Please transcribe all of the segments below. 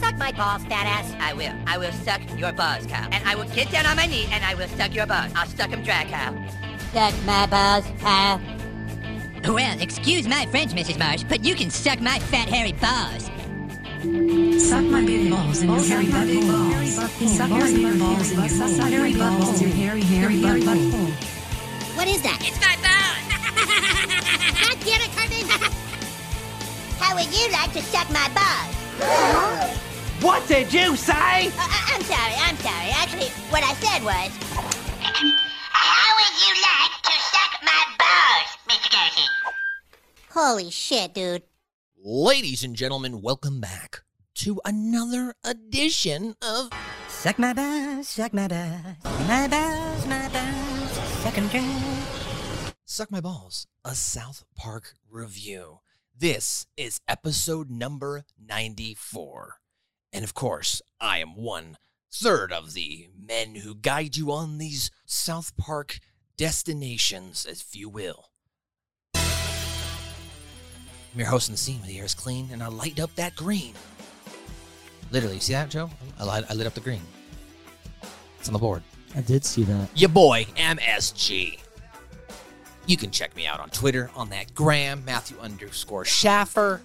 Suck my balls, fat ass. I will. I will suck your balls, cow. And I will get down on my knee and I will suck your balls. I'll suck them dry, cow. Suck my balls, Kyle. Well, excuse my French, Mrs. Marsh, but you can suck my fat, hairy balls. Suck my big balls in your hairy butt hole. Suck your big balls in your hairy butt hole. Your hairy, hairy butt hole. What is that? It's my balls! God damn it, Cartman! How would you like to suck my balls? What did you say? Uh, uh, I'm sorry, I'm sorry. Actually, what I said was. How would you like to suck my balls, Mr. Darcy? Holy shit, dude. Ladies and gentlemen, welcome back to another edition of Suck my balls, suck my balls. My balls, my balls. Suck 'em dry. Suck My Balls, a South Park review. This is episode number 94. And of course, I am one third of the men who guide you on these South Park destinations, if you will. I'm your host in the scene where the air is clean and I light up that green. Literally, you see that, Joe? I light, I lit up the green. It's on the board. I did see that. Your boy, MSG. You can check me out on Twitter on that gram, Matthew underscore Schaffer.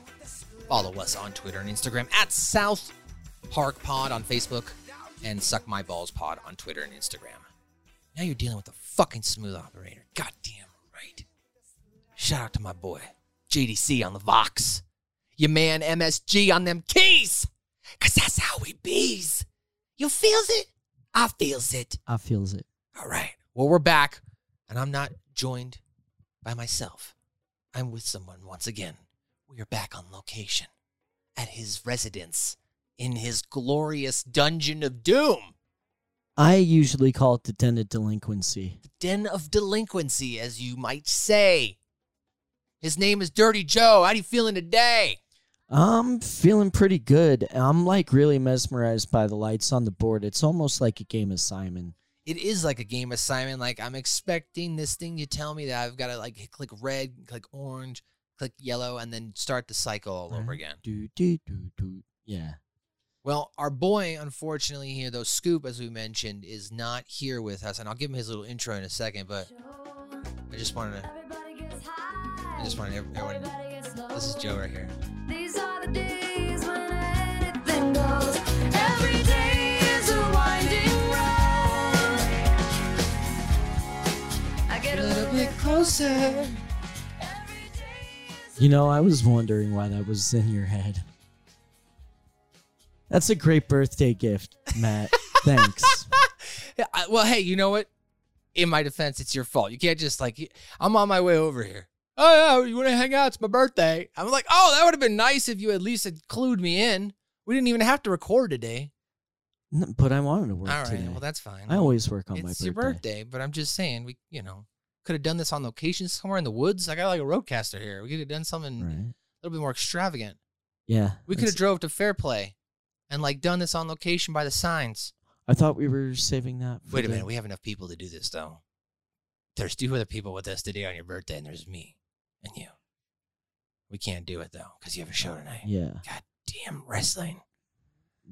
Follow us on Twitter and Instagram at South Park Pod on Facebook and Suck My Balls Pod on Twitter and Instagram. Now you're dealing with a fucking smooth operator. Goddamn right. Shout out to my boy, JDC on the Vox. Your man MSG on them keys. Cause that's how we bees. You feels it? I feels it. I feels it. All right. Well, we're back, and I'm not joined by myself. I'm with someone once again. We are back on location at his residence in his glorious dungeon of doom, I usually call it the den of delinquency. the den of delinquency, as you might say. His name is Dirty Joe. How do you feeling today? I'm feeling pretty good. I'm like really mesmerized by the lights on the board. It's almost like a game of Simon. It is like a game assignment. Like I'm expecting this thing to tell me that I've got to like click red, click orange, click yellow, and then start the cycle all over again. Do do do do. Yeah. Well, our boy, unfortunately, here, though, Scoop, as we mentioned, is not here with us, and I'll give him his little intro in a second. But I just wanted to, I just wanted everyone. This is Joe right here. These are the days when anything goes. Every day is a winding road. I get a little bit closer. You know, I was wondering why that was in your head. That's a great birthday gift, Matt. Thanks. Yeah, I, well, hey, you know what? In my defense, it's your fault. You can't just like, I'm on my way over here. Oh yeah, you want to hang out? It's my birthday. I'm like, oh, that would have been nice if you at least had clued me in. We didn't even have to record today. N- but I wanted to work All right, today. well that's fine. I always work on it's my birthday. It's your birthday, but I'm just saying we, you know, could have done this on location somewhere in the woods. I got like a RODECaster here. We could have done something Right. a little bit more extravagant. Yeah. We could have drove to Fairplay and like done this on location by the signs. I thought we were saving that. For Wait a the- minute, we have enough people to do this though. There's two other people with us today on your birthday, and there's me and you. We can't do it though because you have a show tonight. Yeah. God damn wrestling.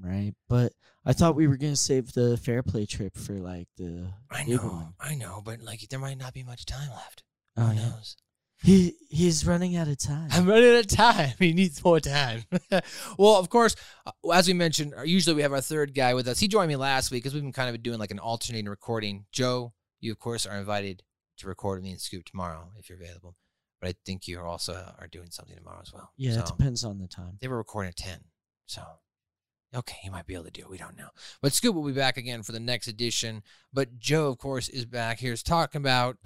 Right. But I thought we were gonna save the Fairplay trip for like the I big know, one. I know, but like there might not be much time left. Oh Who yeah. knows? He he's running out of time. I'm running out of time. He needs more time. well, of course, uh, as we mentioned, uh, usually we have our third guy with us. He joined me last week because we've been kind of doing like an alternating recording. Joe, you of course are invited to record with me and Scoop tomorrow if you're available. But I think you also are doing something tomorrow as well. yeah, it So, depends on the time. they were recording at 10. So, okay, he might be able to do it. We don't know. But Scoop will be back again for the next edition. But Joe, of course, is back here talking about.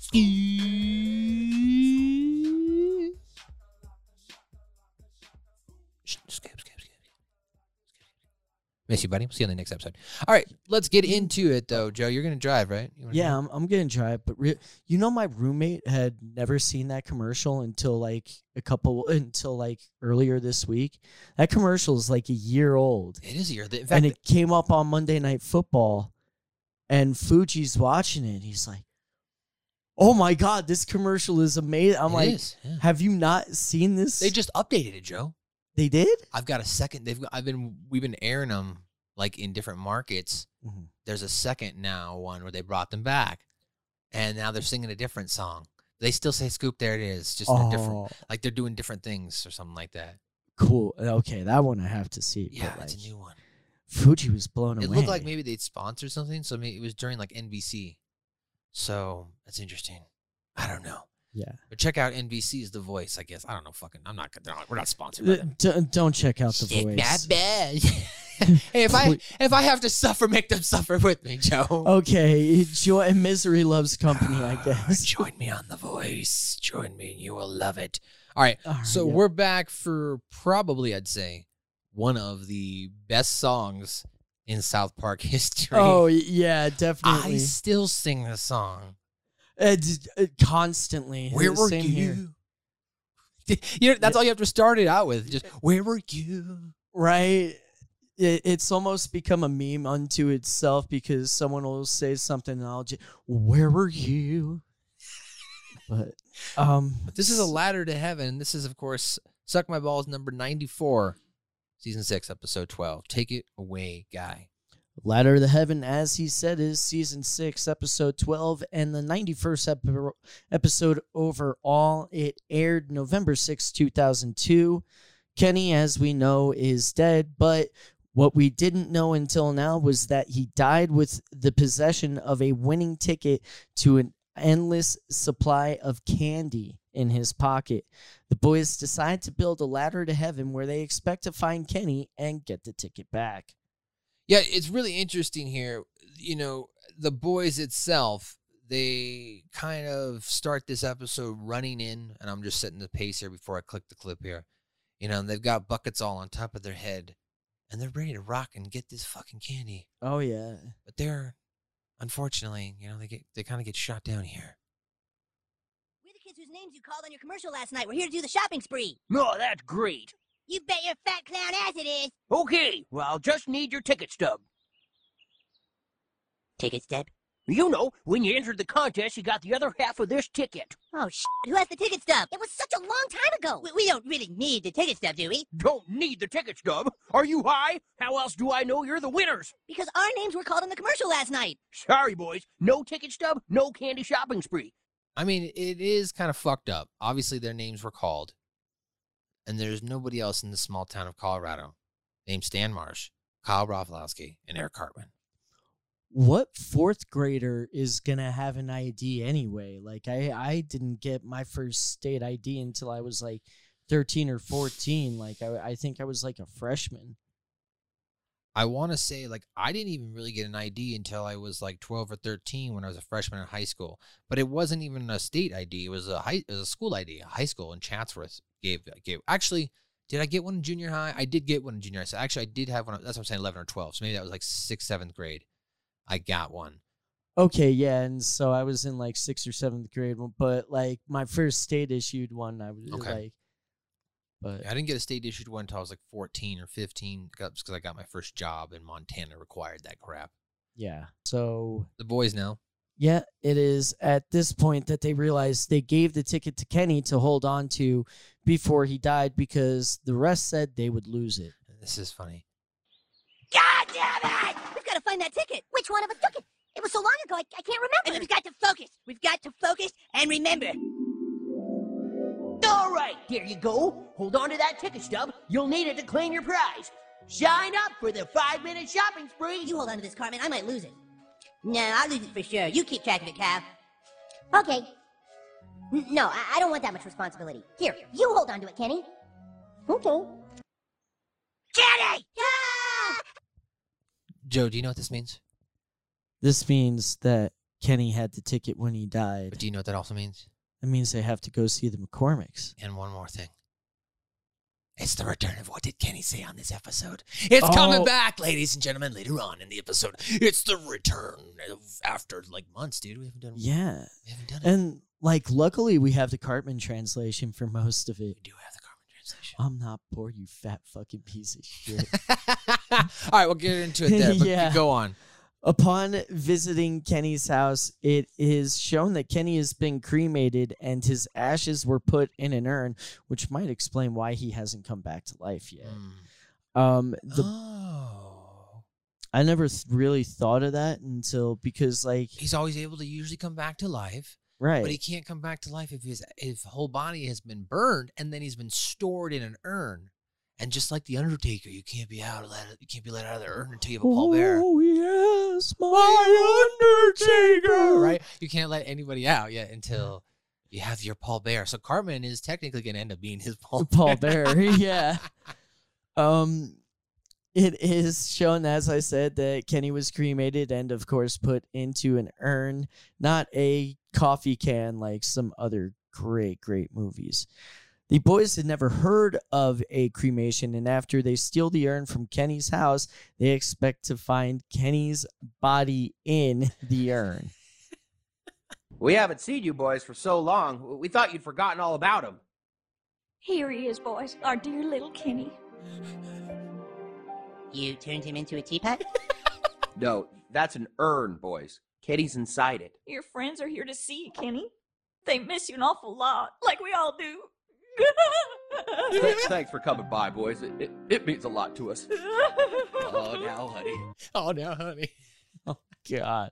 Ski. Miss you, buddy. We'll see you on the next episode. All right, let's get into it though, Joe. You're gonna drive, right? Yeah, drive? I'm, I'm gonna drive. but re- you know, my roommate had never seen that commercial until like a couple until like earlier this week. That commercial is like a year old, it is a year. In fact, and it came up on Monday Night Football, and Fuji's watching it. He's like, "Oh my god, this commercial is amazing!" I'm like, is, yeah. "Have you not seen this?" they just updated it, Joe. They did. I've got a second. They've I've been we've been airing them like in different markets. Mhm. There's a second now one where they brought them back, and now they're singing a different song. They still say "Scoop." There it is, just a different. Oh, Like they're doing different things or something like that. cool. Okay, that one I have to see. Yeah, but, it's a new one. Fuji was blown It away. It looked like maybe they'd sponsored something, so maybe it was during like NBC. So that's interesting. I don't know. Yeah. But check out NBC's The Voice. I guess I don't know. Fucking, I'm not. they're not- We're not sponsored. By Uh, them. d- don't check out the Stick voice. that bad. hey, if I if I have to suffer, make them suffer with me, Joe. Okay, joy and misery loves company, I guess. Join me on The Voice. Join me, and you will love it. All right. All right, so yeah. we're back for probably, I'd say, one of the best songs in South Park history. Oh yeah, I definitely. still sing the song. Uh, uh, constantly. Where were same here. you? You know, that's all you have to start it out with. Just where were you? Right. It, it's almost become a meme unto itself because someone will say something and I'll just, where were you? But um, But this is a ladder to heaven. This is, of course, Suck My Balls number 94, season 6, episode 12. Take it away, guy. Ladder to Heaven, as he said, is season six, episode 12, and the 91st ep- episode overall. It aired November 6, 2002. Kenny, as we know, is dead, but what we didn't know until now was that he died with the possession of a winning ticket to an endless supply of candy in his pocket. The boys decide to build a ladder to heaven where they expect to find Kenny and get the ticket back. Yeah, it's really interesting here. You know, the boys itself, they kind of start this episode running in, and I'm just setting the pace here before I click the clip here. You know, and they've got buckets all on top of their head, and they're ready to rock and get this fucking candy. Oh, yeah. But they're, unfortunately, you know, they get they kind of get shot down here. We're the kids whose names you called on your commercial last night. We're here to do the shopping spree. Oh, that's great. You bet your fat clown ass it is. Okay, well, I'll just need your ticket stub. Ticket stub? You know, when you entered the contest, you got the other half of this ticket. Oh, sh! Who has the ticket stub? It was such a long time ago. We, we don't really need the ticket stub, do we? Don't need the ticket stub. Are you high? How else do I know you're the winners? Because our names were called in the commercial last night. Sorry, boys. No ticket stub, no candy shopping spree. I mean, it is kind of fucked up. Obviously, their names were called, and there's nobody else in the small town of Colorado named Stan Marsh, Kyle Broflovski, and Eric Cartman. what fourth grader is gonna have an ID anyway? Like I I didn't get my first state ID until I was like thirteen or fourteen. Like I I think I was like a freshman. I want to say, like, I didn't even really get an ID until I was like 12 or 13 when I was a freshman in high school. But it wasn't even a state ID; it was a high, it was a school ID. A high school in Chatsworth gave gave. Actually, did I get one in junior high? I did get one in junior high. So actually, I did have one. That's what I'm saying, 11 or 12. So maybe that was like sixth, seventh grade. I got one. Okay, yeah, and so I was in like sixth or seventh grade, but like my first state issued one, I was Okay. like, but I didn't get a state issued one until I was like 14 or 15 because I got my first job in Montana required that crap. yeah. So The boys now. Yeah, it is at this point that they realize they gave the ticket to Kenny to hold on to before he died because the rest said they would lose it. This is funny. God damn it! We've got to find that ticket. Which one of us took it? It was so long ago, I, I can't remember. We've got to focus. We've got to focus and remember. All right, there you go. Hold on to that ticket stub. You'll need it to claim your prize. Sign up for the five minute shopping spree. You hold on to this, Cartman. I might lose it. No, I'll lose it for sure. You keep track of it, Cal. Okay. N- No, I, I don't want that much responsibility. Here, you hold on to it, Kenny. Okay. Kenny! Ah! Joe, do you know what this means? This means that Kenny had the ticket when he died. But do you know what that also means? That means they have to go see the McCormicks. And one more thing. It's the return of what did Kenny say on this episode? It's coming Oh. back, ladies and gentlemen, later on in the episode. It's the return of after like months, dude. We haven't done Yeah. we haven't done it. And like luckily we have the Cartman translation for most of it. we do have the Cartman translation. I'm not poor, you fat fucking piece of shit. All right, we'll get into it. But Yeah. go on. Upon visiting Kenny's house, it is shown that Kenny has been cremated and his ashes were put in an urn, which might explain why he hasn't come back to life yet. Um, the, oh. I never th- really thought of that until because, like, He's always able to usually come back to life, right? but he can't come back to life if his if whole body has been burned and then he's been stored in an urn. And just like the Undertaker, you can't be out of that. You can't be let out of the urn until you have a pallbearer. Oh yes, my Undertaker. right? You can't let anybody out yet until you have your Paul Bear. So Cartman is technically going to end up being his Paul Paul Bear, yeah. Um, it is shown, as I said, that Kenny was cremated and, of course, put into an urn, not a coffee can like some other great, great movies. The boys had never heard of a cremation, and after they steal the urn from Kenny's house, they expect to find Kenny's body in the urn. We haven't seen you boys for so long. We thought you'd forgotten all about him. Here he is, boys. Our dear little Kenny. You turned him into a teapot? No, that's an urn, boys. Kitty's inside it. Your friends are here to see you, Kenny. They miss you an awful lot, like we all do. Thanks for coming by, boys. It, it, it means a lot to us. Oh, now, honey. Oh now, honey. Oh, God.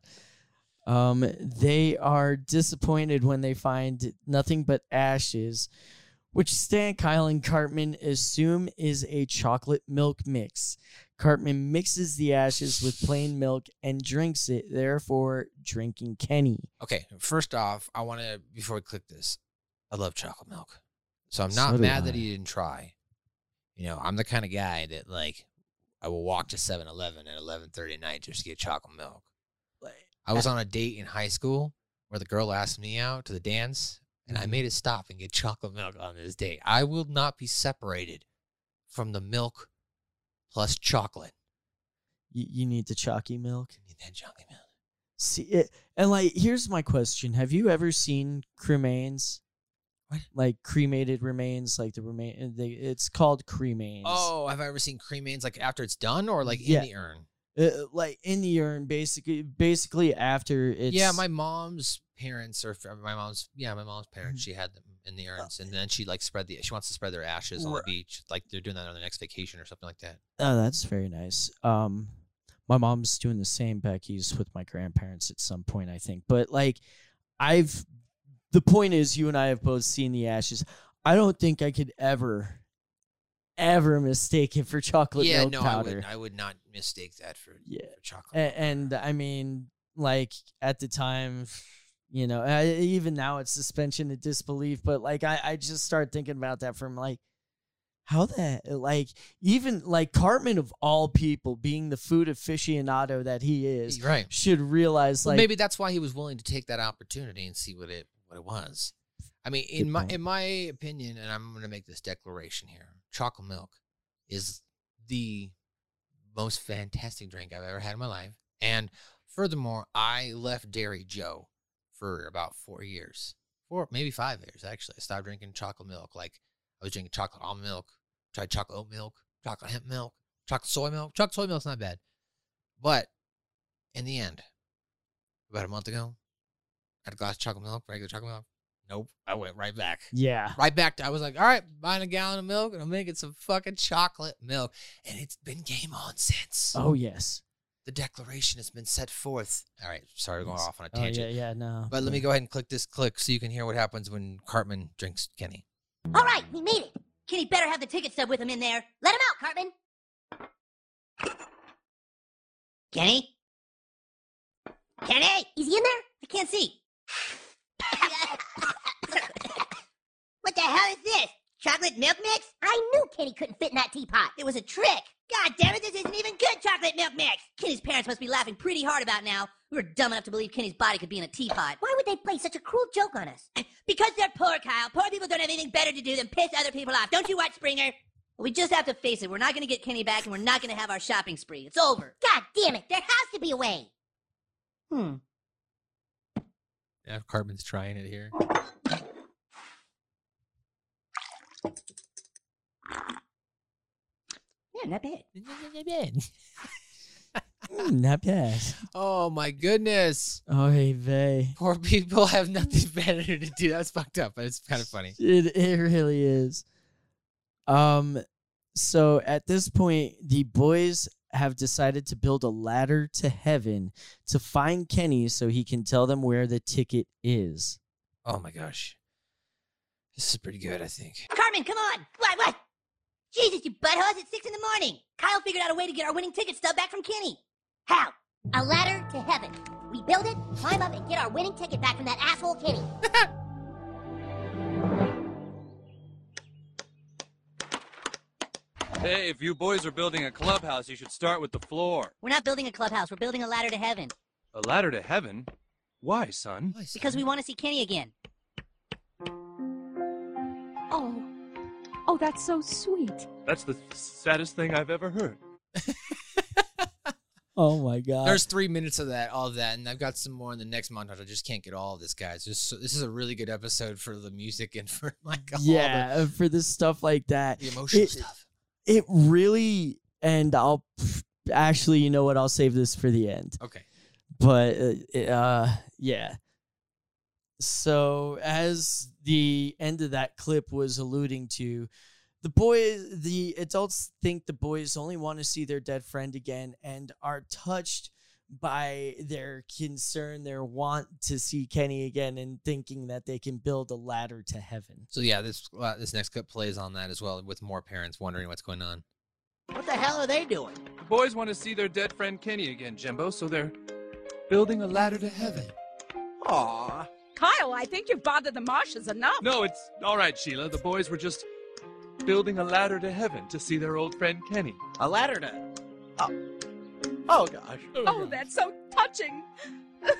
Um, they are disappointed when they find nothing but ashes, which Stan, Kyle, and Cartman assume is a chocolate milk mix. Cartman mixes the ashes with plain milk and drinks it, therefore drinking Kenny. Okay, first off, I want to before we click this, I love chocolate milk, so I'm not So do mad that I. he didn't try. You know, I'm the kind of guy that like I will walk to 7-Eleven at 11:30 at night just to get chocolate milk. I was on a date in high school where the girl asked me out to the dance, and I mm-hmm. made it stop and get chocolate milk on this date. I will not be separated from the milk plus chocolate. You, you need the chalky milk. I need that chocolate milk. See it, and like, here's my question: Have you ever seen cremains? What? Like cremated remains, like the remain. They, it's called cremains. Oh, have I ever seen cremains like after it's done or like Yeah. in the urn? uh, like in the urn basically basically after it's yeah, my mom's parents or my mom's yeah, my mom's parents. Mm-hmm. She had them in the urns, and then she like spread the. She wants to spread their ashes on the beach, like they're doing that on their next vacation or something like that. oh that's very nice um my mom's doing the same becky's with my grandparents at some point i think but like i've the point is you and i have both seen the ashes i don't think i could ever ever mistake it for chocolate yeah, milk no, I powder would I would not mistake that for, Yeah. for chocolate. A- and I mean, like at the time, you know, I, even now it's suspension of disbelief. But like, I, I just start thinking about that from like, how that like even like Cartman of all people, being the food aficionado that he is, right. should realize Well, like maybe that's why he was willing to take that opportunity and see what it what it was. I mean, in my point. in my opinion, and I'm going to make this declaration here: chocolate milk is the most fantastic drink I've ever had in my life. And furthermore, I left Dairy Joe for about four years, four maybe five years actually. I stopped drinking chocolate milk. Like I was drinking chocolate almond milk, tried chocolate oat milk, chocolate hemp milk, chocolate soy milk. Chocolate soy milk's not bad, but in the end, about a month ago, I had a glass of chocolate milk, regular chocolate milk. Nope, I went right back. yeah, Right back to I was like, all right, buying a gallon of milk and I'm making some fucking chocolate milk. And it's been game on since. oh yes, The declaration has been set forth. All right, sorry going off on a oh, tangent. oh tangent. yeah, yeah, no. But let me go ahead and click this click so you can hear what happens when Cartman drinks Kenny. All right, we made it. Kenny better have the ticket stub with him in there. Let him out, Cartman. Kenny? Kenny? Is he in there? I can't see. what the hell is this? Chocolate milk mix? I knew Kenny couldn't fit in that teapot. It was a trick. God damn it, this isn't even good chocolate milk mix. Kenny's parents must be laughing pretty hard about now. We were dumb enough to believe Kenny's body could be in a teapot. Why would they play such a cruel joke on us? Because they're poor, Kyle. Poor people don't have anything better to do than piss other people off. Don't you watch Springer? We just have to face it. We're not going to get Kenny back, and we're not going to have our shopping spree. It's over. God damn it, there has to be a way. Hmm. Yeah, Cartman's trying it here. Yeah, not bad. Mm, not bad. oh my goodness. Oh, hey, vey. Poor people have nothing better to do. That's fucked up, but it's kind of funny. It it really is. Um so at this point the boys have decided to build a ladder to heaven to find Kenny so he can tell them where the ticket is. Oh my gosh. This is pretty good, I think. Cartman, come on. What, what? Jesus, you butthose, it's six in the morning. Kyle figured out a way to get our winning ticket stub back from Kenny. How? A ladder to heaven. We build it, climb up, and get our winning ticket back from that asshole Kenny. Hey, if you boys are building a clubhouse, you should start with the floor. We're not building a clubhouse. We're building a ladder to heaven A ladder to heaven? Why, son? because we want to see Kenny again. Oh, that's so sweet. That's the saddest thing I've ever heard. Oh my god. There's three minutes of that, all of that, and I've got some more in the next montage. I just can't get all of this, guys. Just so, this is a really good episode for the music and for like all yeah, uh, for this stuff like that. the, the emotional It- stuff. It really and I'll actually, you know what? I'll save this for the end. Okay. but uh, it, uh yeah so as the end of that clip was alluding to the boys the adults think the boys only want to see their dead friend again and are touched by their concern their want to see kenny again and thinking that they can build a ladder to heaven So yeah, this uh, this next clip plays on that as well, with more parents wondering what's going on. What the hell are they doing? The boys want to see their dead friend Kenny again, Jimbo, so they're building a ladder to heaven. Aw. Kyle, I think you've bothered the Marshes enough. No, it's all right, Sheila. The boys were just building a ladder to heaven to see their old friend Kenny. A ladder to. Oh. Oh, gosh. Oh, oh that's so touching.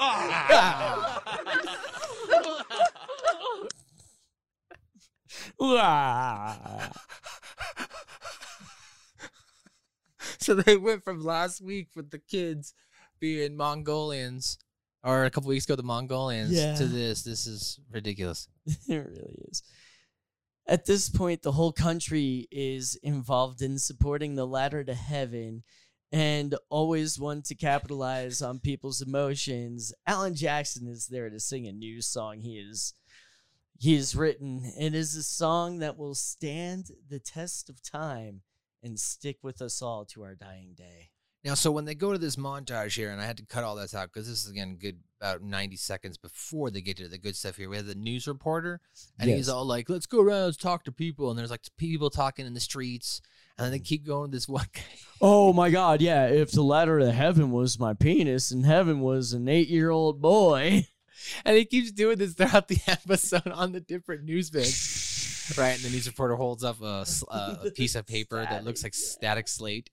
Ah. so they went from last week with the kids being Mongolians, or a couple weeks ago the Mongolians, Yeah. to this. This is ridiculous. it really is. At this point, the whole country is involved in supporting the ladder to heaven and always want to capitalize on people's emotions. Alan Jackson is there to sing a new song he is he has written. It is a song that will stand the test of time and stick with us all to our dying day. Now, so when they go to this montage here, and I had to cut all this out because this is again good about ninety seconds before they get to the good stuff here. We have the news reporter, and he's all like, "Let's go around, let's talk to people," and there's like people talking in the streets, and then they keep going to this one guy. Oh my god, yeah, if the ladder to heaven was my penis and heaven was an 8-year-old boy. And he keeps doing this throughout the episode on the different news bits. right, and the news reporter holds up a uh, piece of paper that looks like static slate.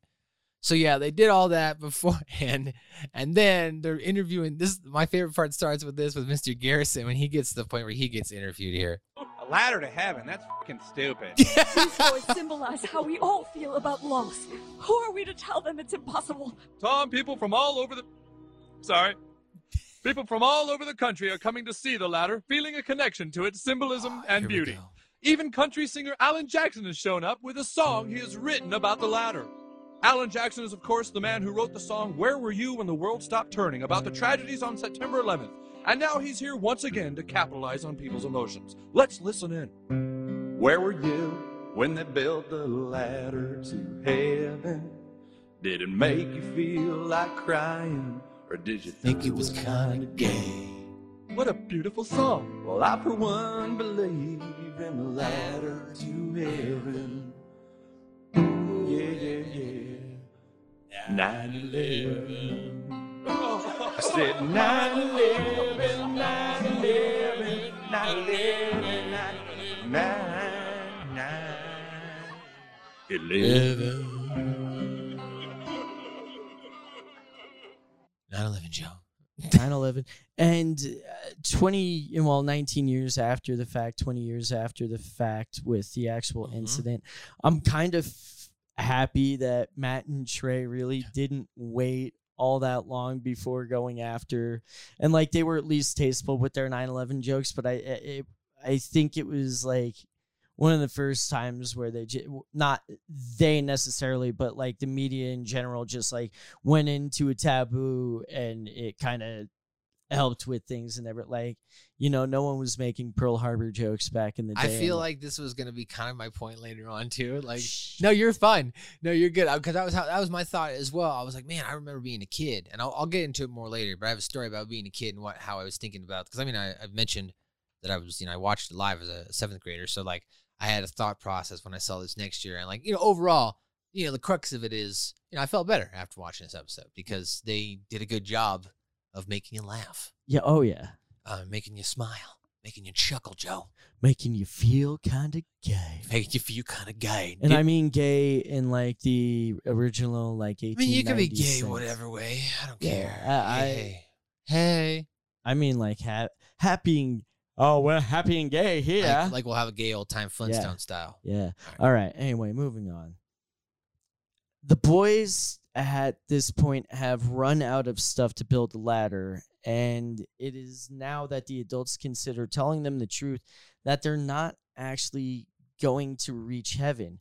So yeah, they did all that beforehand, and then they're interviewing. This my favorite part starts with this with Mr. Garrison when he gets to the point where he gets interviewed here. A ladder to heaven? That's fucking stupid. These boys symbolize how we all feel about loss. Who are we to tell them it's impossible? Tom, people from all over the. Sorry. People from all over the country are coming to see the ladder, feeling a connection to its symbolism ah, and beauty. Even country singer Alan Jackson has shown up with a song he has written about the ladder. Alan Jackson is, of course, the man who wrote the song Where Were You When the World Stopped Turning about the tragedies on September 11th. And now he's here once again to capitalize on people's emotions. Let's listen in. Where were you when they built the ladder to heaven? Did it make you feel like crying? Or did you think, it was kind of gay? What a beautiful song. Well, I, for one, believe in the ladder to heaven. 9 11. I said 9 11, 9 11, 9 11, 9 9 11. 9/11 Joe. 9/11 and uh, 20 well 19 years after the fact 20 years after the fact with the actual Mhm. incident i'm kind of happy that matt and trey really didn't wait all that long before going after and like they were at least tasteful with their 9/11 jokes but i it, i think it was like one of the first times where they j- not they necessarily but like the media in general just like went into a taboo and it kind of helped with things and never like you know no one was making pearl harbor jokes back in the day I feel like this was gonna be kind of my point later on too. Like, no, you're fine. No, you're good. Uh, because that was how that was my thought as well. I was like, man, I remember being a kid, and I'll, I'll get into it more later. But I have a story about being a kid and what how I was thinking about. Because I mean, I, I've mentioned that I was, you know, I watched it live as a seventh grader, so like I had a thought process when I saw this next year, and like you know, overall, you know, the crux of it is, you know, I felt better after watching this episode because they did a good job of making you laugh, yeah oh yeah uh, making you smile, making you chuckle, Joe, making you feel kind of gay making you feel kind of gay. and i mean gay in like the original like 18 I mean, you can be gay whatever way. I don't Yeah, care. I- I- hey, hey. i mean like ha- happy oh we're happy and gay here Like, like we'll have a gay old time Flintstone style. Yeah. All right. Anyway, moving on. The boys at this point have run out of stuff to build the ladder, and it is now that the adults consider telling them the truth that they're not actually going to reach heaven.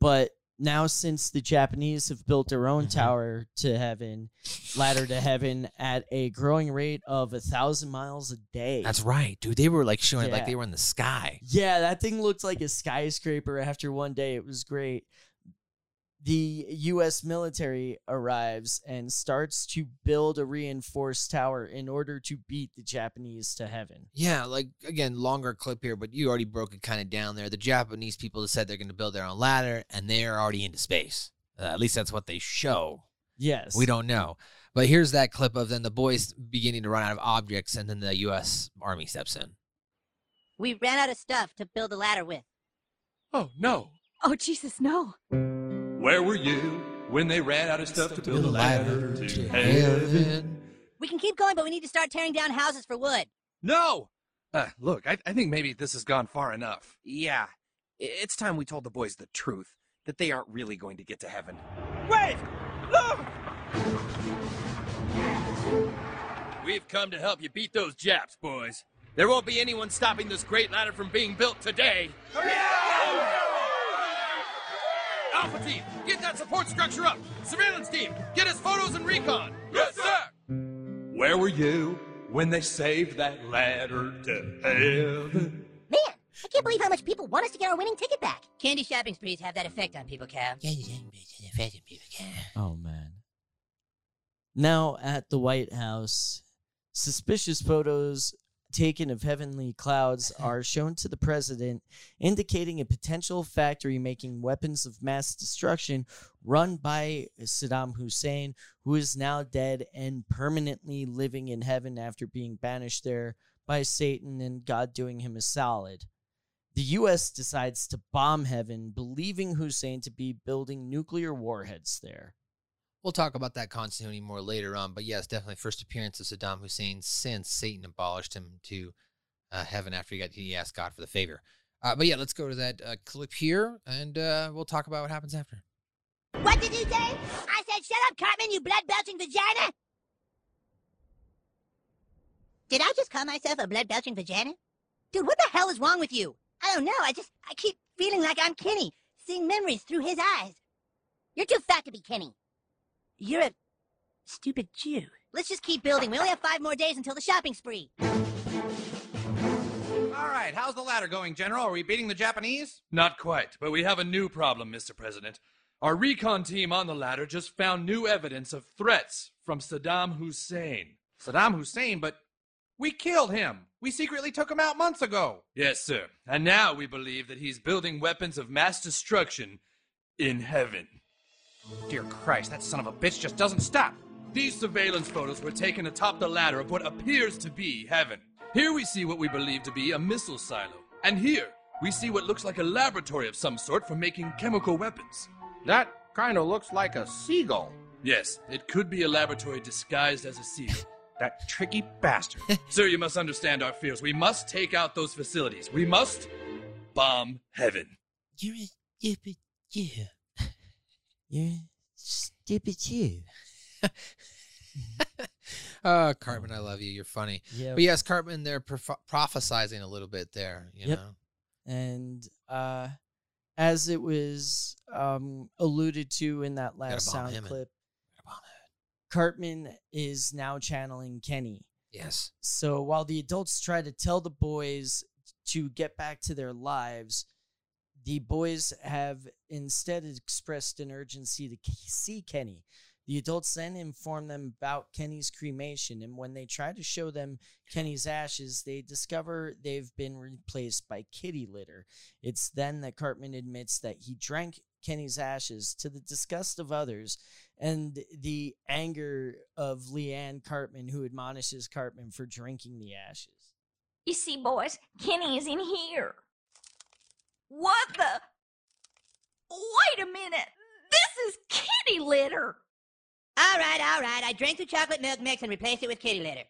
But now, since the Japanese have built their own Mhm. tower to heaven, ladder to heaven, at a growing rate of a thousand miles a day. That's right, dude. They were like showing it like they were in the sky. Yeah, that thing looked like a skyscraper after one day. It was great. The US military arrives and starts to build a reinforced tower in order to beat the Japanese to heaven. Yeah, like again, longer clip here, but you already broke it kind of down there. The Japanese people said they're going to build their own ladder, and they're already into space. Uh, at least that's what they show. Yes. We don't know. But here's that clip of then the boys beginning to run out of objects, and then the U.S. Army steps in. We ran out of stuff to build a ladder with. Oh, no. Oh, Jesus, no. Where were you when they ran out of stuff to build a ladder to heaven? We can keep going, but we need to start tearing down houses for wood. No! Uh, look, I, I think maybe this has gone far enough. Yeah, it's time we told the boys the truth that they aren't really going to get to heaven. Wait! Look! We've come to help you beat those Japs, boys. There won't be anyone stopping this great ladder from being built today. Alpha team, get that support structure up. Surveillance team, get us photos and recon. Yes, sir. Where were you when they saved that ladder to heaven? Man, I can't believe how much people want us to get our winning ticket back. Candy shopping sprees have that effect on people, Cal. Oh man. Now at the White House, suspicious photos taken of heavenly clouds are shown to the president, indicating a potential factory making weapons of mass destruction run by Saddam Hussein, who is now dead and permanently living in heaven after being banished there by Satan and God doing him a solid. The U.S. decides to bomb heaven, believing Hussein to be building nuclear warheads there. We'll talk about that continuity more later on, but yes, definitely first appearance of Saddam Hussein since Satan abolished him to uh, heaven after he got he asked God for the favor. Uh, but yeah, let's go to that uh, clip here, and uh, we'll talk about what happens after. What did you say? I said, shut up, Cartman, you blood belching vagina! Did I just call myself a blood belching vagina? Dude, what the hell is wrong with you? I don't know, I just, I keep feeling like I'm Kenny, seeing memories through his eyes. You're too fat to be Kenny. You're a stupid Jew. Let's just keep building. We only have five more days until the shopping spree. All right, how's the ladder going, General? Are we beating the Japanese? Not quite, but we have a new problem, Mr. President. Our recon team on the ladder just found new evidence of threats from Saddam Hussein. Saddam Hussein, but we killed him. We secretly took him out months ago. Yes, sir. And now we believe that he's building weapons of mass destruction in heaven. Dear Christ, that son of a bitch just doesn't stop. These surveillance photos were taken atop the ladder of what appears to be heaven. Here we see what we believe to be a missile silo. And here we see what looks like a laboratory of some sort for making chemical weapons. That kind of looks like a seagull. Yes, it could be a laboratory disguised as a seagull. That tricky bastard. Sir, you must understand our fears. We must take out those facilities. We must bomb heaven. You're a stupid you. You're stupid you. Oh, Cartman, I love you. You're funny. Yep. But yes, Cartman, they're proph- prophesizing a little bit there. You Yep. know. And uh, as it was um, alluded to in that last sound clip, Cartman is now channeling Kenny. Yes. So while the adults try to tell the boys to get back to their lives, the boys have instead expressed an urgency to see Kenny. The adults then inform them about Kenny's cremation, and when they try to show them Kenny's ashes, they discover they've been replaced by kitty litter. It's then that Cartman admits that he drank Kenny's ashes to the disgust of others and the anger of Liane Cartman, who admonishes Cartman for drinking the ashes. You see, boys, Kenny is in here. What the? Wait a minute. This is kitty litter. All right, all right. I drank the chocolate milk mix and replaced it with kitty litter.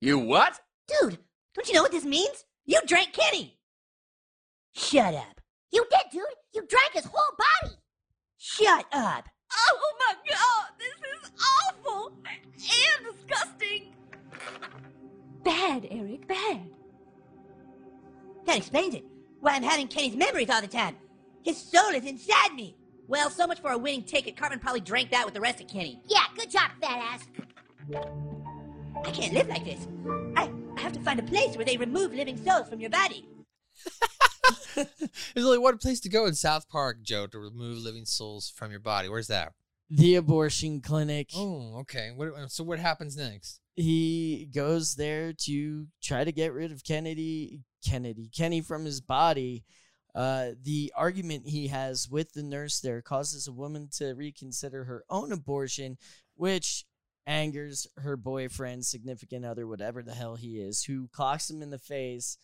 You what? Dude, don't you know what this means? You drank kitty. Shut up. You did, dude. You drank his whole body. Shut up. Oh my god, this is awful and disgusting. Bad, Eric, bad. That explains it. Why I'm having Kenny's memories all the time. His soul is inside me. Well, so much for a winning ticket. Cartman probably drank that with the rest of Kenny. Yeah, good job, fat ass. I can't live like this. I, I have to find a place where they remove living souls from your body. There's only one place to go in South Park, Joe, to remove living souls from your body. Where's that? The abortion clinic. Oh, okay. What, uh, so what happens next? He goes there to try to get rid of Kennedy, Kennedy, Kenny from his body. Uh, the argument he has with the nurse there causes a woman to reconsider her own abortion, which angers her boyfriend, significant other, whatever the hell he is, who clocks him in the face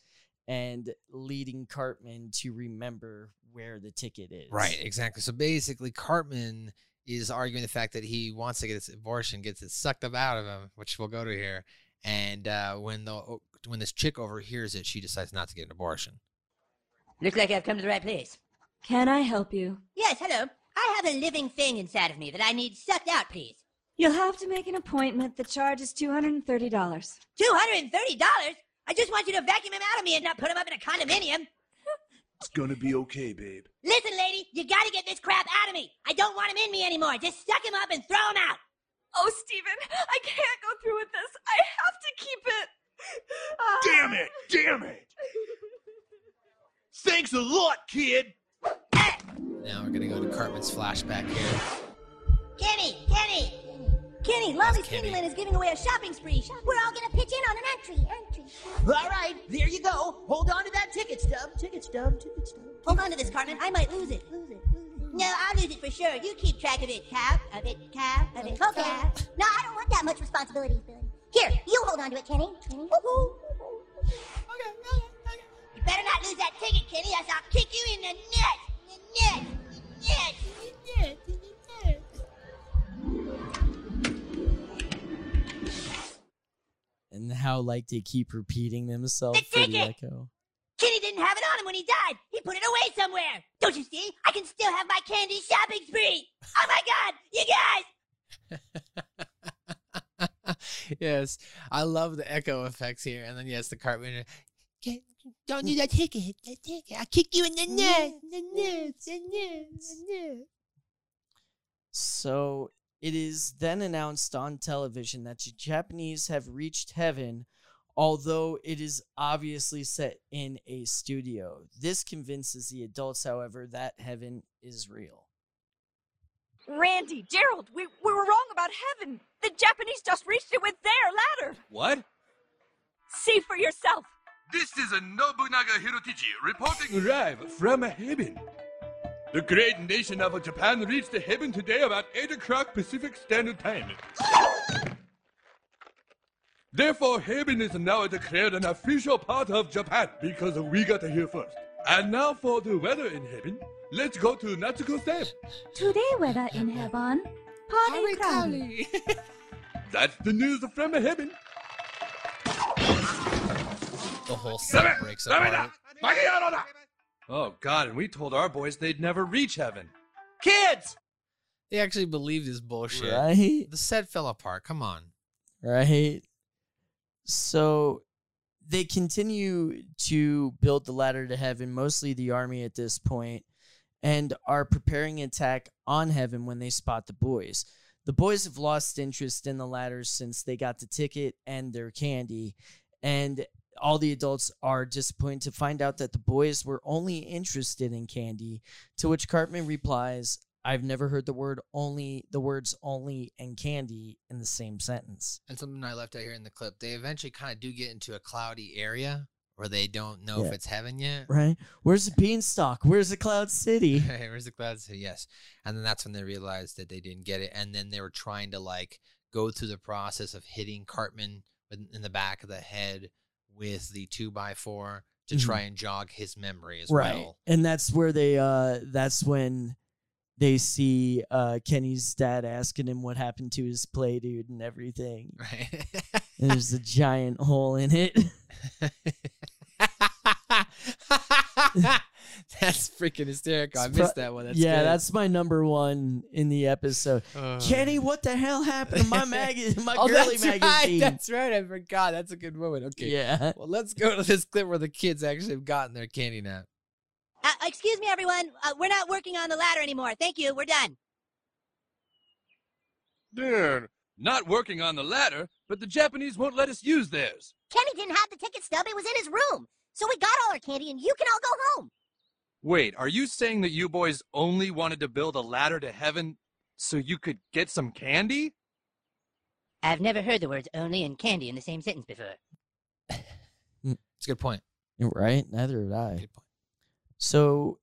and leading Cartman to remember where the ticket is. Right, exactly. So basically, Cartman is arguing the fact that he wants to get this abortion, gets it sucked up out of him, which we'll go to here. And uh, when the when this chick overhears it, she decides not to get an abortion. Looks like I've come to the right place. Can I help you? Yes, hello. I have a living thing inside of me that I need sucked out, please. You'll have to make an appointment. The charge is $230. $230? I just want you to vacuum him out of me and not put him up in a condominium. It's gonna be okay, babe. Listen, lady, you gotta get this crap out of me. I don't want him in me anymore. Just suck him up and throw him out. Oh, Stephen, I can't go through with this. I have to keep it. Ah. Damn it! Damn it! Thanks a lot, kid! Now we're gonna go to Cartman's flashback here. Kenny, Kenny, Kenny, Lolly's Kenny. Kittyland is giving away a shopping spree. We're all gonna pitch in on an entry. Entry. All right, there you go. Hold on to that ticket stub. Ticket stub, ticket stub. Hold on to this, Cartman. I might lose it. Lose it. No, I'll lose it for sure. You keep track of it, Cap. Of it, Cap. Of it, Okay. Cap. No, I don't want that much responsibility, Billy. Here, you hold on to it, Kenny. Kenny. Woo-hoo. You better not lose that ticket, Kenny, else I'll kick you in the nuts. In the nuts. In the nuts. Nuts. Nuts. And how like they keep repeating themselves The for the ticket! echo. Kenny didn't have it on him when he died. He put it away somewhere. Don't you see? I can still have my candy shopping spree. Oh my God, you guys! yes, I love the echo effects here. And then yes, the Cartman. Don't do that ticket. That ticket. I'll kick you in the nuts. The nuts. The nuts. The nuts. So it is then announced on television that the Japanese have reached heaven, although it is obviously set in a studio. This convinces the adults, however, that heaven is real. Randy, Gerald, we, we were wrong about heaven. The Japanese just reached it with their ladder. What? See for yourself. This is a Nobunaga Hirotichi reporting live from heaven. The great nation of Japan reached heaven today about 8 o'clock Pacific Standard Time. Therefore, heaven is now declared an official part of Japan because we got here first. And now for the weather in heaven. Let's go to Natsuko Step. Today weather in heaven. Party crowdy. That's the news from heaven. The whole set breaks apart. Oh God! And we told our boys they'd never reach heaven. Kids! They actually believed this bullshit. Right? The set fell apart. Come on. right? So they continue to build the ladder to heaven, mostly the army at this point, and are preparing an attack on heaven when they spot the boys. The boys have lost interest in the ladders since they got the ticket and their candy, and all the adults are disappointed to find out that the boys were only interested in candy. To which Cartman replies, I've never heard the word only, the words only and candy in the same sentence. And something I left out here in the clip, they eventually kind of do get into a cloudy area where they don't know Yeah. if it's heaven yet. Right? Where's the beanstalk? Where's the Cloud City? Where's the cloud city? Yes. And then that's when they realized that they didn't get it. And then they were trying to like go through the process of hitting Cartman in in the back of the head with the two by four to Mhm. try and jog his memory as right. well. And that's where they uh that's when they see uh Kenny's dad asking him what happened to his play dude and everything. Right. And there's a giant hole in it. That's freaking hysterical. I missed that one. That's yeah, good. that's my number one in the episode. Uh. Kenny, what the hell happened to my magazine, my oh, girly that's magazine? Right, that's right. I forgot. That's a good moment. Okay. Yeah. Well, let's go to this clip where the kids actually have gotten their candy nap. Uh, excuse me, everyone. Uh, we're not working on the ladder anymore. Thank you. We're done. Dude, not working on the ladder, but the Japanese won't let us use theirs. Kenny didn't have the ticket stub. It was in his room. So we got all our candy and you can all go home. Wait, are you saying that you boys only wanted to build a ladder to heaven so you could get some candy? I've never heard the words only and candy in the same sentence before. It's a good point. Right? Neither did I. So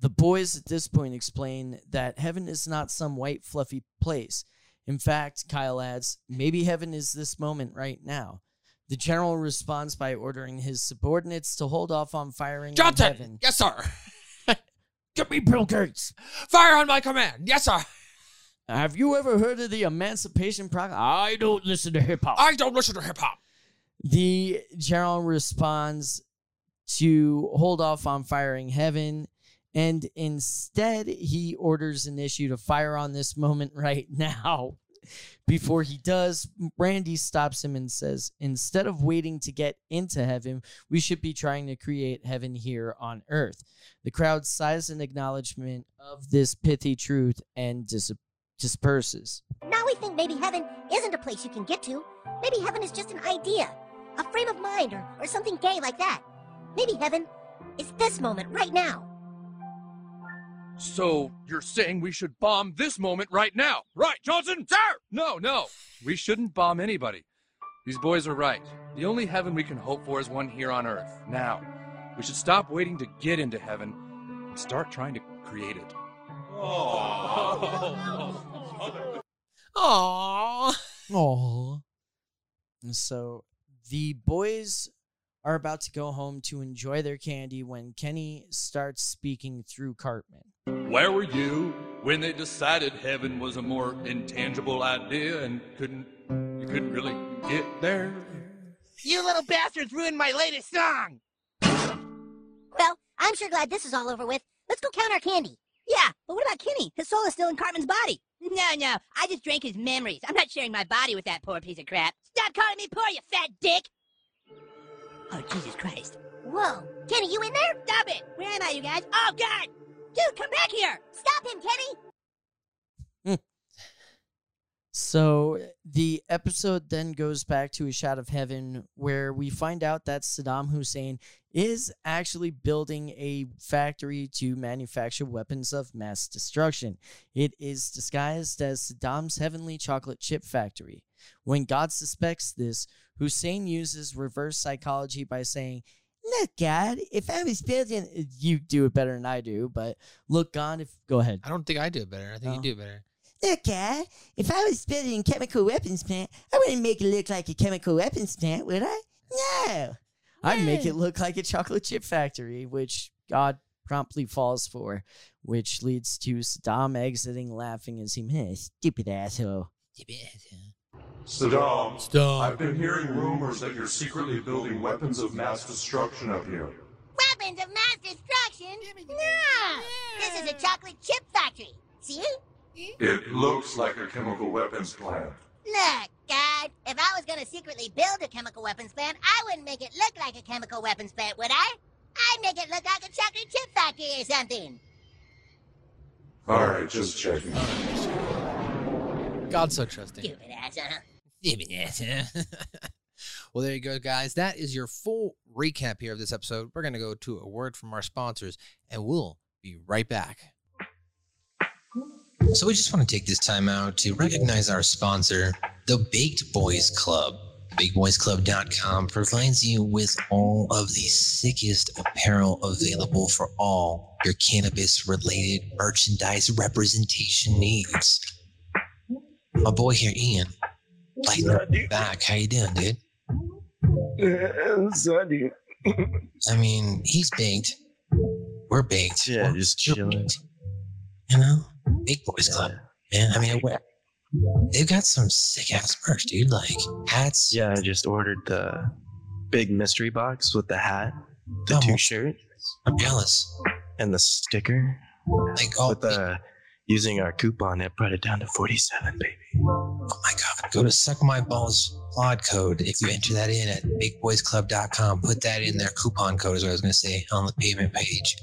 the boys at this point explain that heaven is not some white, fluffy place. In fact, Kyle adds, maybe heaven is this moment right now. The general responds by ordering his subordinates to hold off on firing on Johnson! heaven. Yes, sir. Get me Bill Gates. Fire on my command. Yes, sir. Have you ever heard of the Emancipation Proclamation? I don't listen to hip hop. I don't listen to hip hop. The general responds to hold off on firing heaven, and instead he orders an issue to fire on this moment right now. Before he does, Randy stops him and says, Instead of waiting to get into heaven, we should be trying to create heaven here on earth. The crowd sighs in acknowledgement of this pithy truth and dis- disperses. Now we think maybe heaven isn't a place you can get to. Maybe heaven is just an idea, a frame of mind, or, or something gay like that. Maybe heaven is this moment right now. So you're saying we should bomb this moment right now? Right, Johnson? Sir! No, no. We shouldn't bomb anybody. These boys are right. The only heaven we can hope for is one here on earth. Now, we should stop waiting to get into heaven and start trying to create it. Aww. Aww. And so the boys are about to go home to enjoy their candy when Kenny starts speaking through Cartman. Where were you when they decided heaven was a more intangible idea and couldn't you couldn't really get there? You little bastards ruined my latest song! Well, I'm sure glad this is all over with. Let's go count our candy. Yeah, but what about Kenny? His soul is still in Cartman's body. No, no, I just drank his memories. I'm not sharing my body with that poor piece of crap. Stop calling me poor, you fat dick! Oh, Jesus Christ. Whoa. Kenny, you in there? Stop it! Where am I, you guys? Oh, God! Dude, come back here! Stop him, Kenny! Hmm. So the episode then goes back to a shot of heaven where we find out that Saddam Hussein is actually building a factory to manufacture weapons of mass destruction. It is disguised as Saddam's heavenly chocolate chip factory. When God suspects this, Hussein uses reverse psychology by saying, Look, God, if I was building, you do it better than I do, but look, God, if go ahead. I don't think I do it better. I think Oh. you do it better. Look, guy, if I was building a chemical weapons plant, I wouldn't make it look like a chemical weapons plant, would I? No. I'd make it look like a chocolate chip factory, which God promptly falls for, which leads to Saddam exiting laughing as he Huh, stupid asshole. Saddam, Saddam. I've been hearing rumors that you're secretly building weapons of mass destruction up here. Weapons of mass destruction? No! This is a chocolate chip factory. See? It looks like a chemical weapons plant. Look, God, if I was gonna secretly build a chemical weapons plant, I wouldn't make it look like a chemical weapons plant, would I? I'd make it look like a chocolate chip factory or something. Alright, just checking. God's so trusting. Stupid ass, huh? well, there you go, guys. That is your full recap here of this episode. We're going to go to a word from our sponsors, and we'll be right back. So we just want to take this time out to recognize our sponsor, the Baked Boys Club. BakedBoysClub.com provides you with all of the sickest apparel available for all your cannabis-related merchandise representation needs. My boy here, Ian, lighten up back. How you doing, dude? I mean, he's baked. We're baked. Yeah, We're- just chilling. baked. You know, Big Boys Club. Man, I mean, we- they've got some sick ass merch, dude. Like hats. Yeah, I just ordered the big mystery box with the hat, the Oh, two shirts. I'm jealous. And the sticker. Like oh, with the using our coupon, it brought it down to forty-seven, baby. Oh my god. Go to Suck My Balls pod code. If you enter that in at bigboysclub.com, put that in their coupon code is what I was gonna say on the payment page.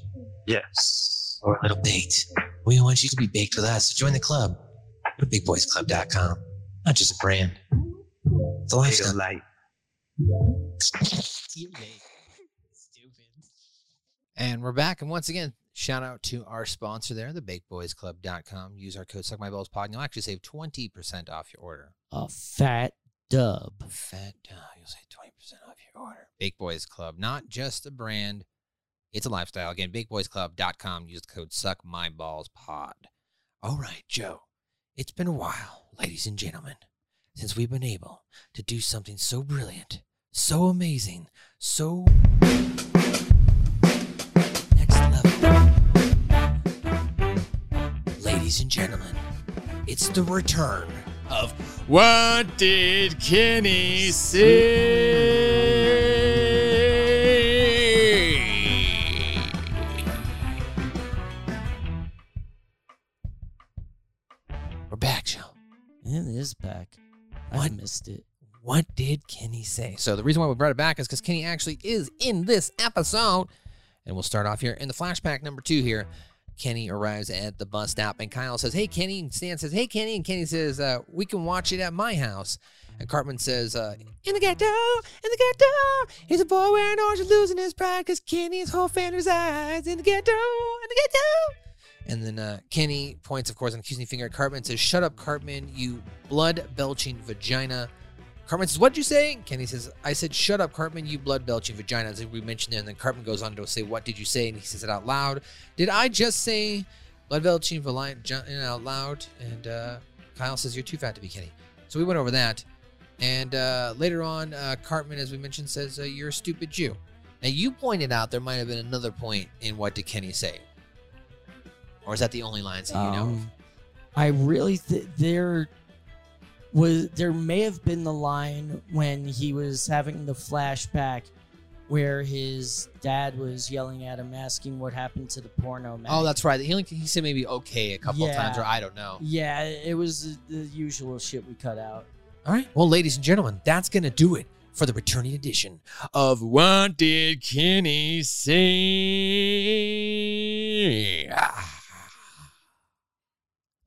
Yes. Or a little baked. We want you to be baked with us. So join the club. Go to bigboysclub.com. Not just a brand. It's a lifestyle. light. And we're back. And once again, shout out to our sponsor there, the BakeBoysClub.com. Use our code SuckMyBallsPod, and you'll actually save 20% off your order. A fat dub. Fat dub. You'll save 20% off your order. Bake Boys Club, not just a brand, it's a lifestyle. Again, BakeBoysClub.com. Use the code SuckMyBallsPod. All right, Joe. It's been a while, ladies and gentlemen, since we've been able to do something so brilliant, so amazing, so Ladies and gentlemen, it's the return of What Did Kenny Say? We're back, Joe. It is back. I missed it. What did Kenny say? So the reason why we brought it back is because Kenny actually is in this episode. And we'll start off here in the flashback number two here. Kenny arrives at the bus stop and Kyle says, Hey Kenny. And Stan says, Hey Kenny. And Kenny says, uh, we can watch it at my house. And Cartman says, uh, in the ghetto, in the ghetto, he's a boy wearing orange and losing his pride because Kenny's whole fan resides in the ghetto, in the ghetto. And then uh, Kenny points, of course, an accusing finger at Cartman and says, Shut up, Cartman, you blood belching vagina. Cartman says, What'd you say? Kenny says, I said, Shut up, Cartman, you blood belching vagina, as we mentioned there. And then Cartman goes on to say, What did you say? And he says it out loud. Did I just say blood belching vagina out loud? And uh, Kyle says, You're too fat to be Kenny. So we went over that. And uh, later on, uh, Cartman, as we mentioned, says, uh, You're a stupid Jew. Now, you pointed out there might have been another point in what did Kenny say? Or is that the only lines that you know? of? Um, I really th- there was there may have been the line when he was having the flashback where his dad was yelling at him, asking what happened to the porno man. Oh, that's right. He, only, he said maybe okay a couple of times, or I don't know. Yeah, it was the usual shit we cut out. All right. Well, ladies and gentlemen, that's going to do it for the returning edition of What Did Kenny Say? Ah.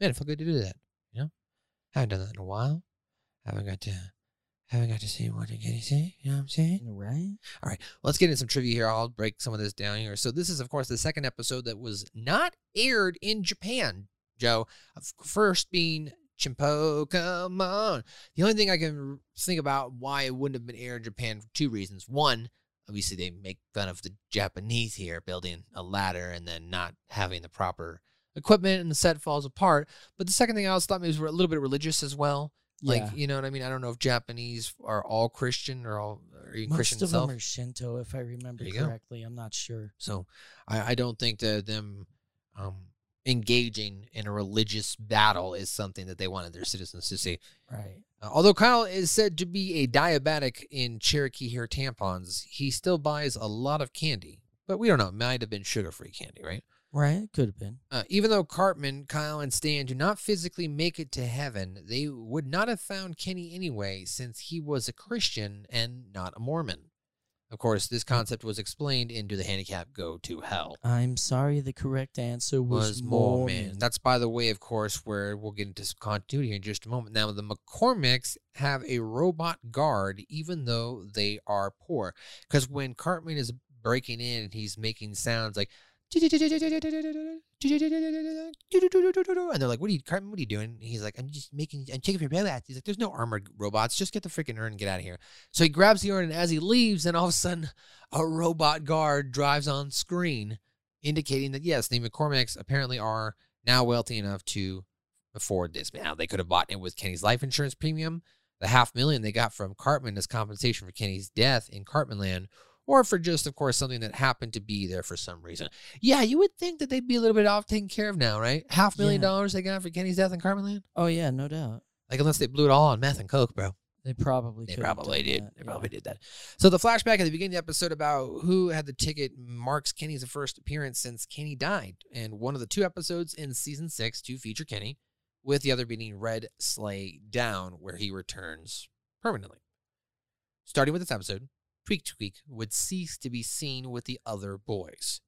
Man, it felt good to do that. Haven't done that in a while. Haven't got to, haven't got to see what did Kenny say. You know what I'm saying? Right. All right. Well, let's get into some trivia here. I'll break some of this down here. So this is, of course, the second episode that was not aired in Japan. Joe, Of- first being Chimpo, come on. The only thing I can think about why it wouldn't have been aired in Japan for two reasons. One, obviously they make fun of the Japanese here building a ladder and then not having the proper equipment and the set falls apart. But the second thing I also thought maybe was a little bit religious as well. Like, Yeah. you know what I mean? I don't know if Japanese are all Christian or all or even Most Christian of itself. them are Shinto, if I remember There you go. correctly. I'm not sure. So I, I don't think that them um, engaging in a religious battle is something that they wanted their citizens to see. Right. Uh, although Kyle is said to be a diabetic in Cherokee hair tampons, he still buys a lot of candy. But we don't know. It might have been sugar free candy, right? Right. Could have been. Uh, even though Cartman, Kyle, and Stan do not physically make it to heaven, they would not have found Kenny anyway, since he was a Christian and not a Mormon. Of course, this concept was explained in Do the Handicap Go to Hell? I'm sorry. The correct answer was, was Mormon. Mormon. That's by the way, of course, where we'll get into some continuity here in just a moment. Now, the McCormicks have a robot guard, even though they are poor. Because when Cartman is breaking in, and he's making sounds like. And they're like, "What are you, Cartman? What are you doing?" He's like, "I'm just making, I'm checking for robots." He's like, "There's no armored robots. Just get the freaking urn and get out of here." So he grabs the urn, and as he leaves, then all of a sudden, a robot guard drives on screen, indicating that yes, the McCormicks apparently are now wealthy enough to afford this. Now they could have bought it with Kenny's life insurance premium, the half million they got from Cartman as compensation for Kenny's death in Cartman Land, or for just, of course, something that happened to be there for some reason. Yeah, you would think that they'd be a little bit off taken care of now, right? Half million Yeah. dollars they got for Kenny's death in Cartman Land? Oh yeah, no doubt. Like unless they blew it all on meth and coke, bro. They probably. They probably did. that, They yeah. probably did that. So the flashback at the beginning of the episode about who had the ticket marks Kenny's first appearance since Kenny died, and one of the two episodes in season six to feature Kenny, with the other being Red Sleigh Down, where he returns permanently. Starting with this episode, Tweek Tweak would cease to be seen with the other boys.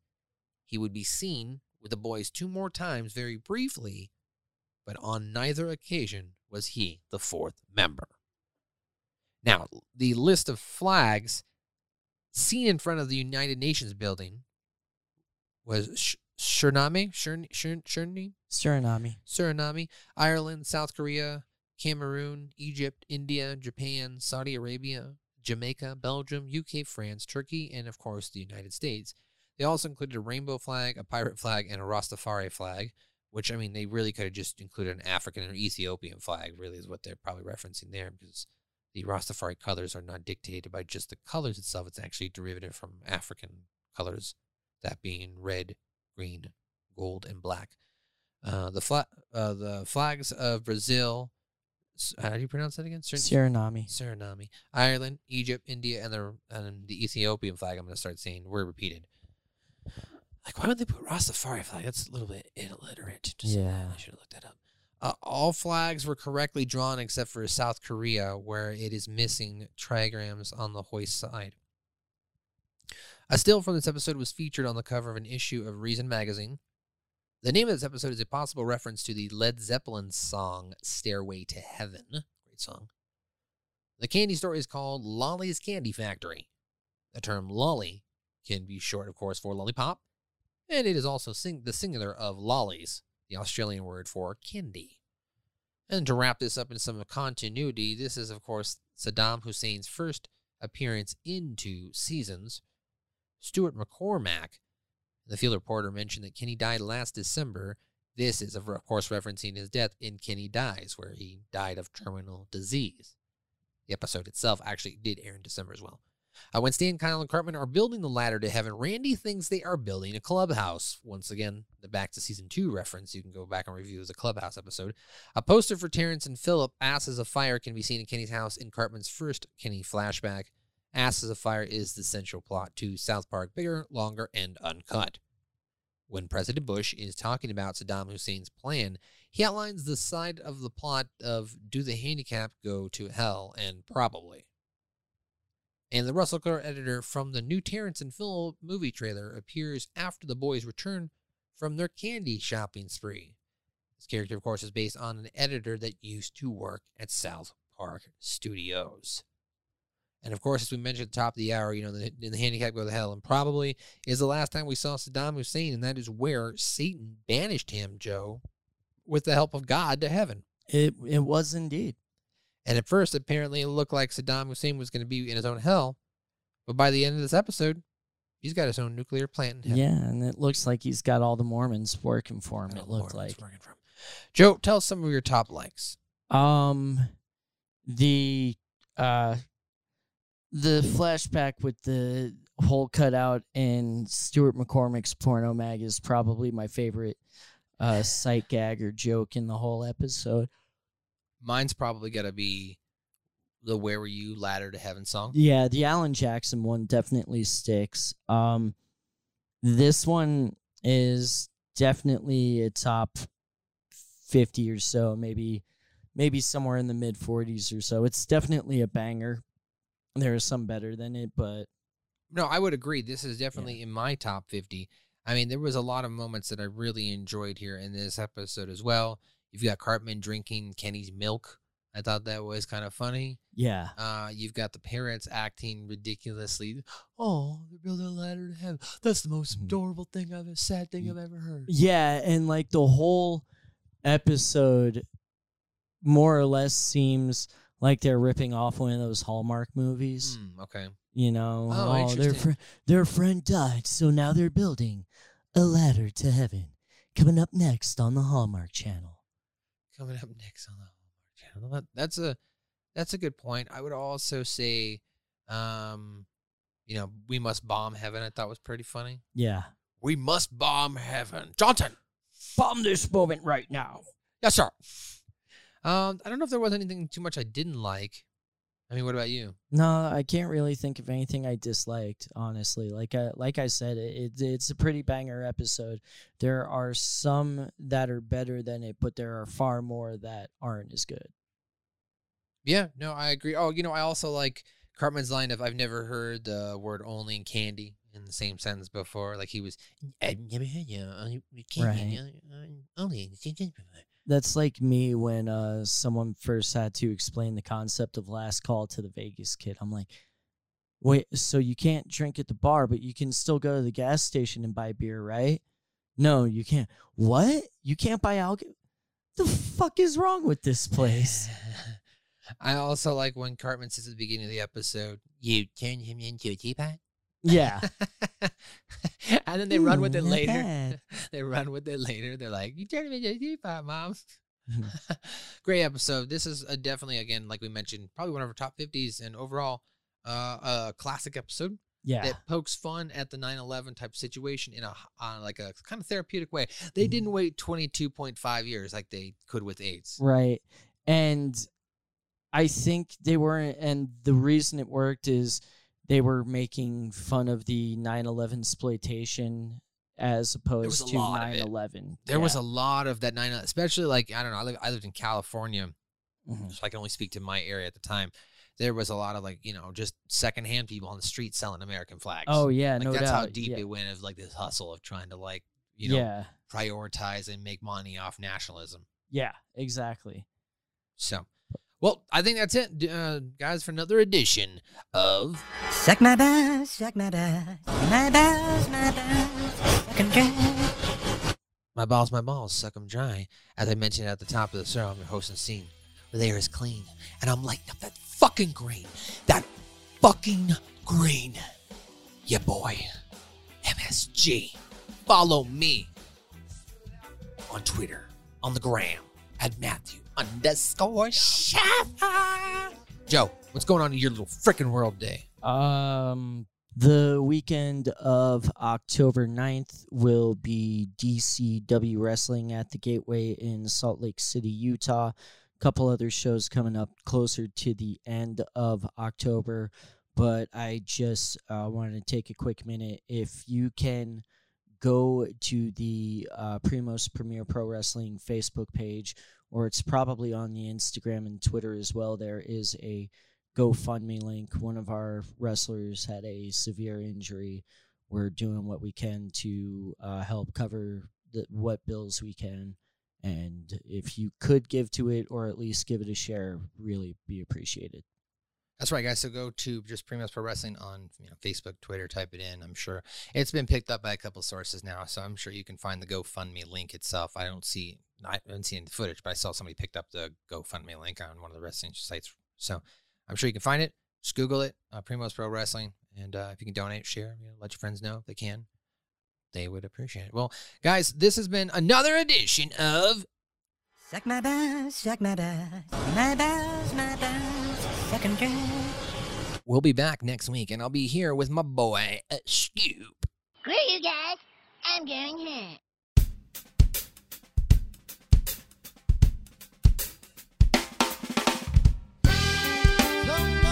He would be seen with the boys two more times very briefly, but on neither occasion was he the fourth member. Now, the list of flags seen in front of the United Nations building was Sh- Suriname, Surin- Surin- Suriname, Suriname. Suriname, Ireland, South Korea, Cameroon, Egypt, India, Japan, Saudi Arabia, Jamaica, Belgium, UK, France, Turkey, and of course the United States. They also included a rainbow flag, a pirate flag, and a Rastafari flag, which I mean they really could have just included an African or Ethiopian flag, really is what they're probably referencing there because the Rastafari colors are not dictated by just the colors itself. It's actually derivative from African colors, that being red, green, gold, and black. Uh, the fla- uh, the flags of Brazil. S- How do you pronounce that again? Surin- Suriname. Suriname, Ireland, Egypt, India, and the and the Ethiopian flag. I'm going to start saying were repeated. Like, why would they put Rastafari flag? That's a little bit illiterate. Just, Yeah. I should have looked that up. Uh, all flags were correctly drawn except for South Korea, where it is missing trigrams on the hoist side. A still from this episode was featured on the cover of an issue of Reason magazine. The name of this episode is a possible reference to the Led Zeppelin song Stairway to Heaven. Great song. The candy store is called Lolly's Candy Factory. The term lolly can be short, of course, for lollipop, and it is also sing- the singular of lollies, the Australian word for candy. And to wrap this up in some continuity, this is, of course, Saddam Hussein's first appearance in two seasons. Stuart McCormick, the field reporter, mentioned that Kenny died last December. This is, of course, referencing his death in Kenny Dies, where he died of terminal disease. The episode itself actually did air in December as well. Uh, when Stan, Kyle, and Cartman are building the ladder to heaven, Randy thinks they are building a clubhouse. Once again, the back to season two reference. You can go back and review the clubhouse episode. A poster for Terrance and Phillip, Asses of Fire, can be seen in Kenny's house in Cartman's first Kenny flashback. Asses of Fire is the central plot to South Park Bigger, Longer, and Uncut. When President Bush is talking about Saddam Hussein's plan, he outlines the side of the plot of do the handicap go to hell and probably. And the Russell Crowe editor from the new Terrance and Phil movie trailer appears after the boys return from their candy shopping spree. This character, of course, is based on an editor that used to work at South Park Studios. And of course, as we mentioned at the top of the hour, you know, the, in the handicap go to hell, and probably is the last time we saw Saddam Hussein, and that is where Satan banished him, Joe, with the help of God to heaven. It it was indeed. And at first, apparently, it looked like Saddam Hussein was going to be in his own hell. But by the end of this episode, he's got his own nuclear plant in heaven. Yeah, and it looks like he's got all the Mormons working for him. It looked like. Joe, tell us some of your top likes. Um, the uh, the flashback with the hole cut out in Stuart McCormick's porno mag is probably my favorite. uh, sight gag or joke in the whole episode. Mine's probably gonna be the "Where Were You" ladder to heaven song. Yeah, the Alan Jackson one definitely sticks. Um, this one is definitely a top fifty or so, maybe maybe somewhere in the mid forties or so. It's definitely a banger. There are some better than it, but No, I would agree. This is definitely in my top 50. I mean, there was a lot of moments that I really enjoyed here in this episode as well. You've got Cartman drinking Kenny's milk. I thought that was kind of funny. yeah, Uh, you've got the parents acting ridiculously. Oh, they're building a ladder to heaven. That's the most adorable thing I've ever, sad thing I've ever heard. yeah, and like the whole episode, more or less seems like they're ripping off one of those Hallmark movies. Hmm, okay. You know, Oh, their fr- their friend died, so now they're building a ladder to heaven. Coming up next on the Hallmark Channel. Coming up next on the Hallmark Channel. That, that's a that's a good point. I would also say, um, you know, we must bomb heaven. I thought was pretty funny. Yeah. We must bomb heaven, Johnson. Bomb this moment right now. Yes, sir. Um, I don't know if there was anything too much I didn't like. I mean, what about you? No, I can't really think of anything I disliked. Honestly, like I like I said, it, it it's a pretty banger episode. There are some that are better than it, but there are far more that aren't as good. Yeah, no, I agree. Oh, you know, I also like Cartman's line of "I've never heard the word only and candy" in the same sentence before. Like he was, I've never heard you uh, candy, uh, uh, only. That's like me when uh someone first had to explain the concept of last call to the Vegas kid. I'm like, wait, so you can't drink at the bar, but you can still go to the gas station and buy beer, right? No, you can't. What? You can't buy alcohol? The fuck is wrong with this place? I also like when Cartman says at the beginning of the episode, "You turned him into a teapot." Yeah. and then they run with it later. bad. they run with it later. They're like, "You turned him into a teapot, mom." Mhm. Great episode. This is a definitely again, like we mentioned, probably one of our top fifties, and overall, uh, a classic episode. Yeah. that pokes fun at the 9/11 type situation in a uh, like a kind of therapeutic way. They didn't wait 22.5 years like they could with AIDS. Right. And I think they weren't, and the reason it worked is they were making fun of the 9 11 exploitation as opposed to lot of 9 it. 11. There was a lot of that 9 especially like I don't know, I, live, I lived in California. Mm-hmm. So I can only speak to my area at the time. There was a lot of like, you know, just secondhand people on the street selling American flags. Oh, yeah, like no that's how deep yeah. it went of like this hustle of trying to like, you know, Yeah. prioritize and make money off nationalism. Yeah, exactly. So, well, I think that's it, uh, guys, for another edition of Suck my balls, suck my balls, my balls, my balls, suck 'em dry. My Balls, My Balls, Suck 'em Dry. As I mentioned at the top of the show, I'm your host and scene where the air is clean and I'm lighting up that fucking green. That fucking green. Yeah, boy. MSG. Follow me on Twitter, on the gram, at Matthew underscore Shaffer. Joe, what's going on in your little freaking world day? Um, the weekend of October 9th will be DCW Wrestling at the Gateway in Salt Lake City, Utah. A couple other shows coming up closer to the end of October, but I just uh, wanted to take a quick minute. If you can go to the uh, Primos Premier Pro Wrestling Facebook page, or it's probably on the Instagram and Twitter as well, there is a GoFundMe link. One of our wrestlers had a severe injury. We're doing what we can to uh, help cover the, what bills we can. And if you could give to it or at least give it a share, really be appreciated. That's right, guys. So go to just Primo's Pro Wrestling on you know Facebook, Twitter, type it in. I'm sure it's been picked up by a couple sources now, so I'm sure you can find the GoFundMe link itself. I don't see, I haven't seen the footage, but I saw somebody picked up the GoFundMe link on one of the wrestling sites. So I'm sure you can find it. Just Google it, uh, Primo's Pro Wrestling, and uh, if you can donate, share, you know, let your friends know if they can. They would appreciate it. Well, guys, this has been another edition of Suck my bass, suck my bass, my bass, my bass, second drink. We'll be back next week, and I'll be here with my boy, uh, Scoop. Great, you guys. I'm going home.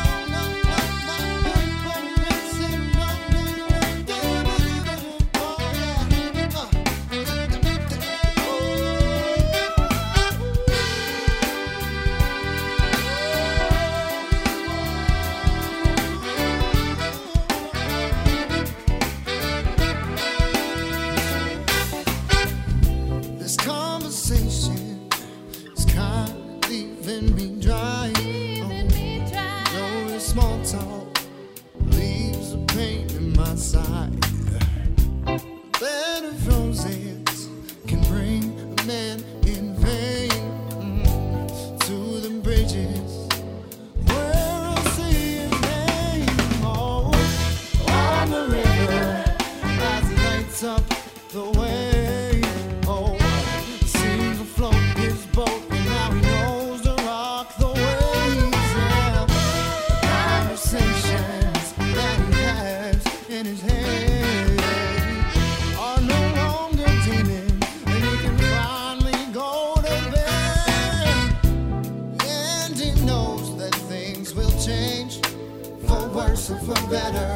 For better.